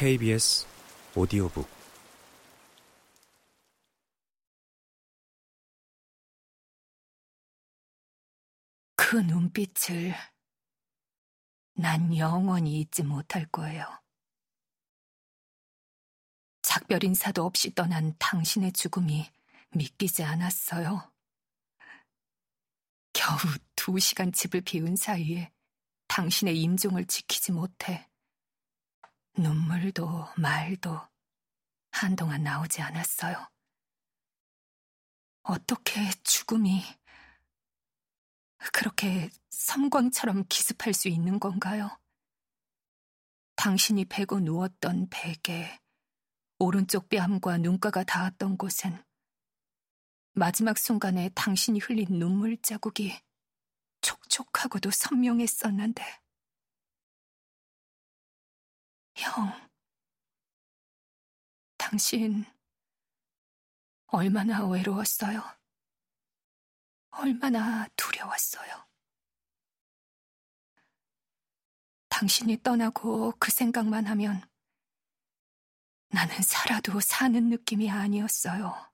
KBS 오디오북 그 눈빛을 난 영원히 잊지 못할 거예요. 작별 인사도 없이 떠난 당신의 죽음이 믿기지 않았어요. 겨우 두 시간 집을 비운 사이에 당신의 임종을 지키지 못해 눈물도 말도 한동안 나오지 않았어요. 어떻게 죽음이 그렇게 섬광처럼 기습할 수 있는 건가요? 당신이 베고 누웠던 베개, 오른쪽 뺨과 눈가가 닿았던 곳은 마지막 순간에 당신이 흘린 눈물 자국이 촉촉하고도 선명했었는데. 형, 당신 얼마나 외로웠어요? 얼마나 두려웠어요? 당신이 떠나고 그 생각만 하면 나는 살아도 사는 느낌이 아니었어요.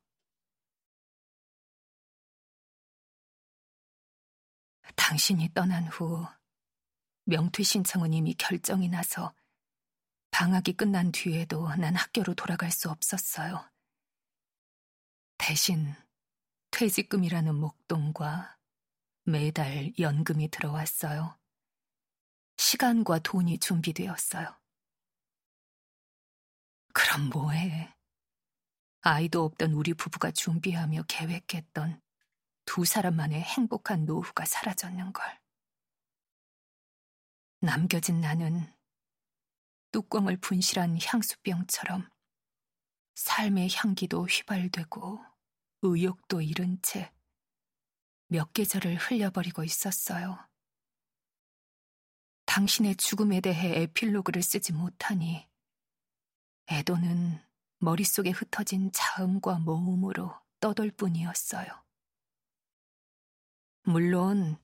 당신이 떠난 후 명퇴 신청은 이미 결정이 나서 방학이 끝난 뒤에도 난 학교로 돌아갈 수 없었어요. 대신 퇴직금이라는 목돈과 매달 연금이 들어왔어요. 시간과 돈이 준비되었어요. 그럼 뭐해? 아이도 없던 우리 부부가 준비하며 계획했던 두 사람만의 행복한 노후가 사라졌는 걸. 남겨진 나는 뚜껑을 분실한 향수병처럼 삶의 향기도 휘발되고 의욕도 잃은 채 몇 계절을 흘려버리고 있었어요. 당신의 죽음에 대해 에필로그를 쓰지 못하니 애도는 머릿속에 흩어진 자음과 모음으로 떠돌 뿐이었어요. 물론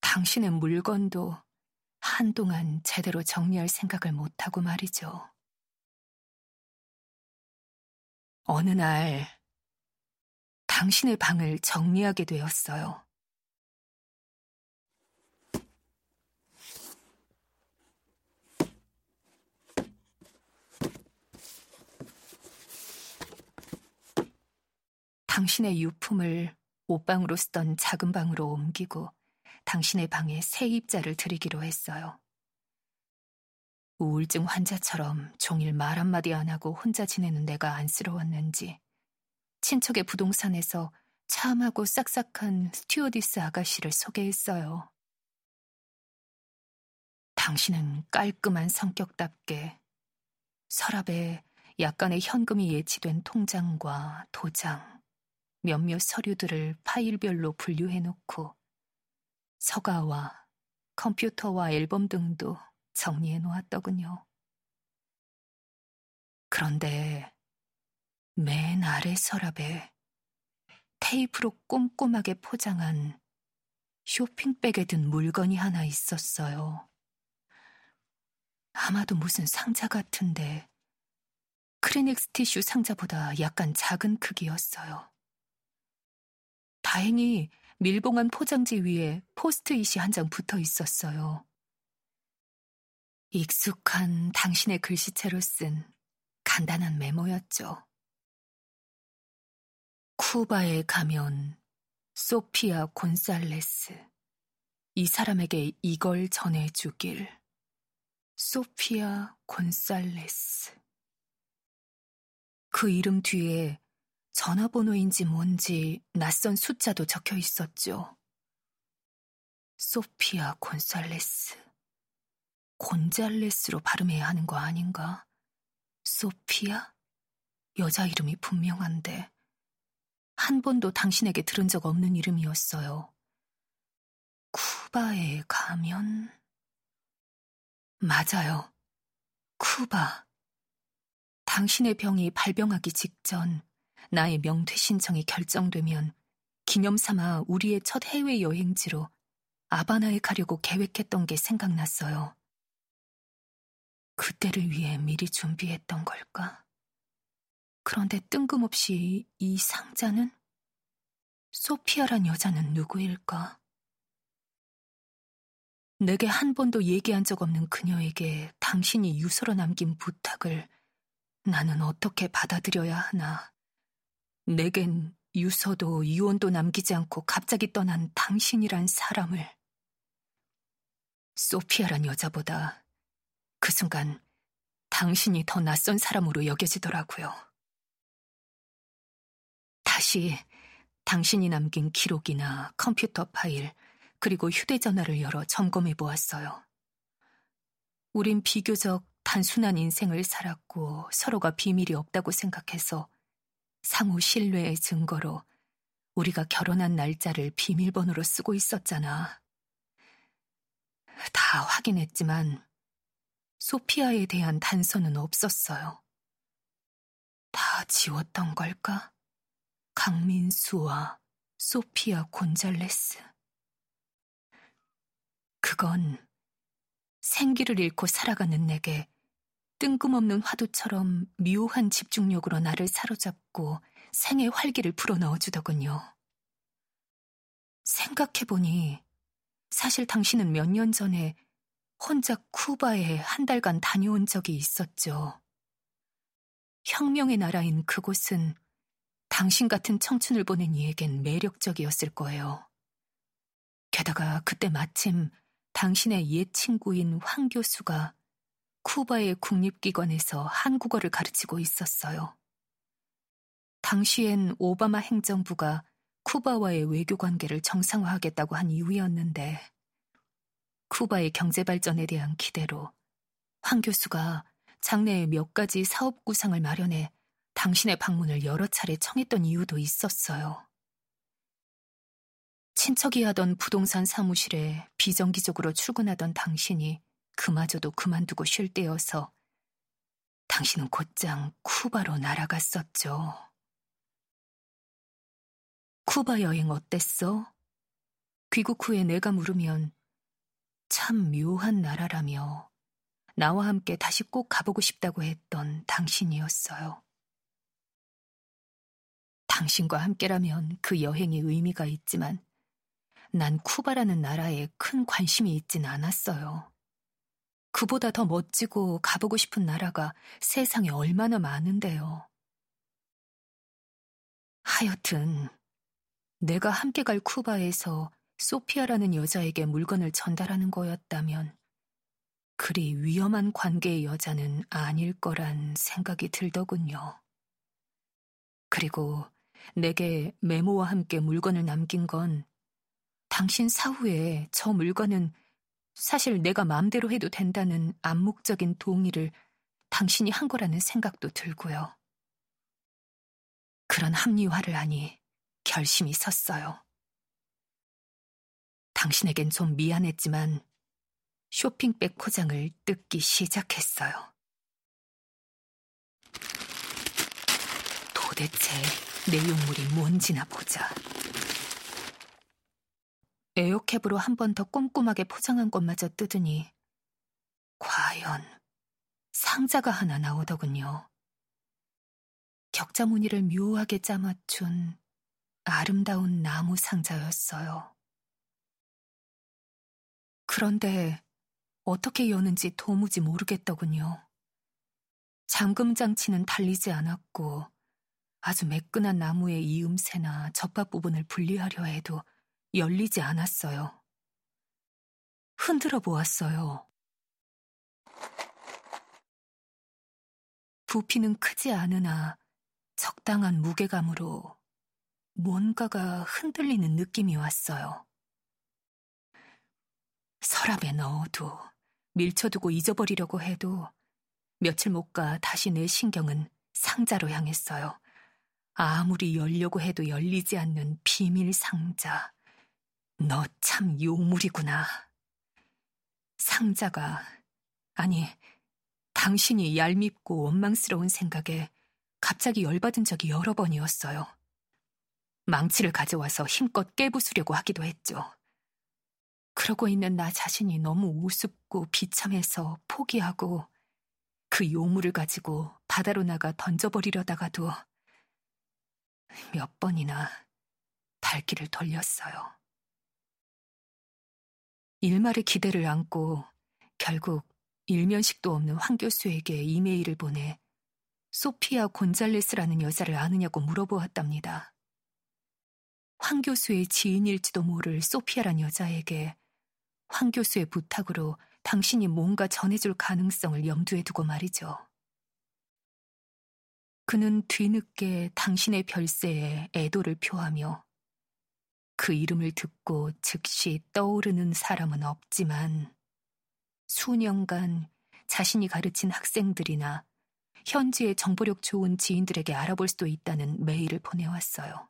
당신의 물건도 한동안 제대로 정리할 생각을 못하고 말이죠. 어느 날 당신의 방을 정리하게 되었어요. 당신의 유품을 옷방으로 쓰던 작은 방으로 옮기고 당신의 방에 새 입자를 드리기로 했어요. 우울증 환자처럼 종일 말 한마디 안 하고 혼자 지내는 내가 안쓰러웠는지 친척의 부동산에서 참하고 싹싹한 스튜어디스 아가씨를 소개했어요. 당신은 깔끔한 성격답게 서랍에 약간의 현금이 예치된 통장과 도장, 몇몇 서류들을 파일별로 분류해 놓고 서가와 컴퓨터와 앨범 등도 정리해 놓았더군요. 그런데 맨 아래 서랍에 테이프로 꼼꼼하게 포장한 쇼핑백에 든 물건이 하나 있었어요. 아마도 무슨 상자 같은데 크리넥스 티슈 상자보다 약간 작은 크기였어요. 다행히 밀봉한 포장지 위에 포스트잇이 한 장 붙어 있었어요. 익숙한 당신의 글씨체로 쓴 간단한 메모였죠. 쿠바에 가면 소피아 곤살레스. 이 사람에게 이걸 전해주길. 소피아 곤살레스. 그 이름 뒤에 전화번호인지 뭔지 낯선 숫자도 적혀 있었죠. 소피아 곤살레스. 곤잘레스로 발음해야 하는 거 아닌가? 소피아? 여자 이름이 분명한데 한 번도 당신에게 들은 적 없는 이름이었어요. 쿠바에 가면 맞아요. 쿠바. 당신의 병이 발병하기 직전 나의 명퇴 신청이 결정되면 기념 삼아 우리의 첫 해외 여행지로 아바나에 가려고 계획했던 게 생각났어요. 그때를 위해 미리 준비했던 걸까? 그런데 뜬금없이 이 상자는? 소피아란 여자는 누구일까? 내게 한 번도 얘기한 적 없는 그녀에게 당신이 유서로 남긴 부탁을 나는 어떻게 받아들여야 하나. 내겐 유서도 유언도 남기지 않고 갑자기 떠난 당신이란 사람을. 소피아란 여자보다 그 순간 당신이 더 낯선 사람으로 여겨지더라고요. 다시 당신이 남긴 기록이나 컴퓨터 파일, 그리고 휴대전화를 열어 점검해 보았어요. 우린 비교적 단순한 인생을 살았고 서로가 비밀이 없다고 생각해서 상호 신뢰의 증거로 우리가 결혼한 날짜를 비밀번호로 쓰고 있었잖아. 다 확인했지만 소피아에 대한 단서는 없었어요. 다 지웠던 걸까? 강민수와 소피아 곤잘레스. 그건 생기를 잃고 살아가는 내게 뜬금없는 화두처럼 묘한 집중력으로 나를 사로잡고 생의 활기를 불어넣어 주더군요. 생각해보니 사실 당신은 몇 년 전에 혼자 쿠바에 한 달간 다녀온 적이 있었죠. 혁명의 나라인 그곳은 당신 같은 청춘을 보낸 이에겐 매력적이었을 거예요. 게다가 그때 마침 당신의 옛 친구인 황 교수가 쿠바의 국립기관에서 한국어를 가르치고 있었어요. 당시엔 오바마 행정부가 쿠바와의 외교 관계를 정상화하겠다고 한 이유였는데, 쿠바의 경제 발전에 대한 기대로 황 교수가 장래에 몇 가지 사업 구상을 마련해 당신의 방문을 여러 차례 청했던 이유도 있었어요. 친척이 하던 부동산 사무실에 비정기적으로 출근하던 당신이 그마저도 그만두고 쉴 때여서 당신은 곧장 쿠바로 날아갔었죠. 쿠바 여행 어땠어? 귀국 후에 내가 물으면 참 묘한 나라라며 나와 함께 다시 꼭 가보고 싶다고 했던 당신이었어요. 당신과 함께라면 그 여행이 의미가 있지만 난 쿠바라는 나라에 큰 관심이 있진 않았어요. 그보다 더 멋지고 가보고 싶은 나라가 세상에 얼마나 많은데요. 하여튼, 내가 함께 갈 쿠바에서 소피아라는 여자에게 물건을 전달하는 거였다면, 그리 위험한 관계의 여자는 아닐 거란 생각이 들더군요. 그리고 내게 메모와 함께 물건을 남긴 건 당신 사후에 저 물건은 사실 내가 마음대로 해도 된다는 암묵적인 동의를 당신이 한 거라는 생각도 들고요. 그런 합리화를 하니 결심이 섰어요. 당신에겐 좀 미안했지만 쇼핑백 포장을 뜯기 시작했어요. 도대체 내용물이 뭔지나 보자. 에어캡으로 한 번 더 꼼꼼하게 포장한 것마저 뜯으니 과연 상자가 하나 나오더군요. 격자 무늬를 묘하게 짜맞춘 아름다운 나무 상자였어요. 그런데 어떻게 여는지 도무지 모르겠더군요. 잠금 장치는 달리지 않았고 아주 매끈한 나무의 이음새나 접합 부분을 분리하려 해도 열리지 않았어요. 흔들어 보았어요. 부피는 크지 않으나 적당한 무게감으로 뭔가가 흔들리는 느낌이 왔어요. 서랍에 넣어도 밀쳐두고 잊어버리려고 해도 며칠 못 가 다시 내 신경은 상자로 향했어요. 아무리 열려고 해도 열리지 않는 비밀 상자. 너 참 요물이구나. 상자가, 아니, 당신이 얄밉고 원망스러운 생각에 갑자기 열받은 적이 여러 번이었어요. 망치를 가져와서 힘껏 깨부수려고 하기도 했죠. 그러고 있는 나 자신이 너무 우습고 비참해서 포기하고 그 요물을 가지고 바다로 나가 던져버리려다가도 몇 번이나 발길을 돌렸어요. 일말의 기대를 안고 결국 일면식도 없는 황 교수에게 이메일을 보내 소피아 곤잘레스라는 여자를 아느냐고 물어보았답니다. 황 교수의 지인일지도 모를 소피아란 여자에게 황 교수의 부탁으로 당신이 뭔가 전해줄 가능성을 염두에 두고 말이죠. 그는 뒤늦게 당신의 별세에 애도를 표하며 그 이름을 듣고 즉시 떠오르는 사람은 없지만 수년간 자신이 가르친 학생들이나 현지의 정보력 좋은 지인들에게 알아볼 수도 있다는 메일을 보내왔어요.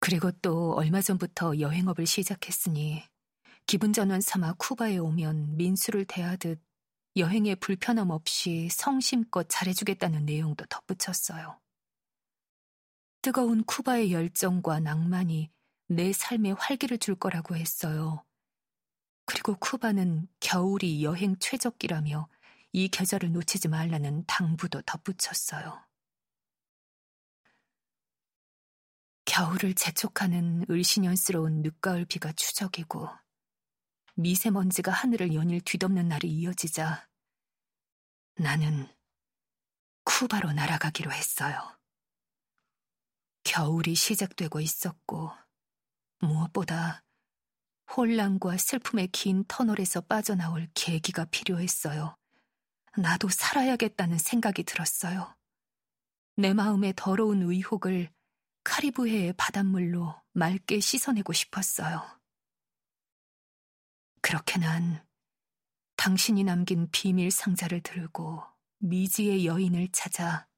그리고 또 얼마 전부터 여행업을 시작했으니 기분 전환 삼아 쿠바에 오면 민수를 대하듯 여행에 불편함 없이 성심껏 잘해주겠다는 내용도 덧붙였어요. 뜨거운 쿠바의 열정과 낭만이 내 삶에 활기를 줄 거라고 했어요. 그리고 쿠바는 겨울이 여행 최적기라며 이 계절을 놓치지 말라는 당부도 덧붙였어요. 겨울을 재촉하는 을신연스러운 늦가을 비가 추적이고 미세먼지가 하늘을 연일 뒤덮는 날이 이어지자 나는 쿠바로 날아가기로 했어요. 겨울이 시작되고 있었고 무엇보다 혼란과 슬픔의 긴 터널에서 빠져나올 계기가 필요했어요. 나도 살아야겠다는 생각이 들었어요. 내 마음의 더러운 의혹을 카리브해의 바닷물로 맑게 씻어내고 싶었어요. 그렇게 난 당신이 남긴 비밀 상자를 들고 미지의 여인을 찾아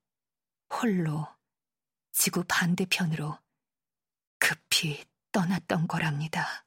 홀로 지구 반대편으로 급히 떠났던 거랍니다.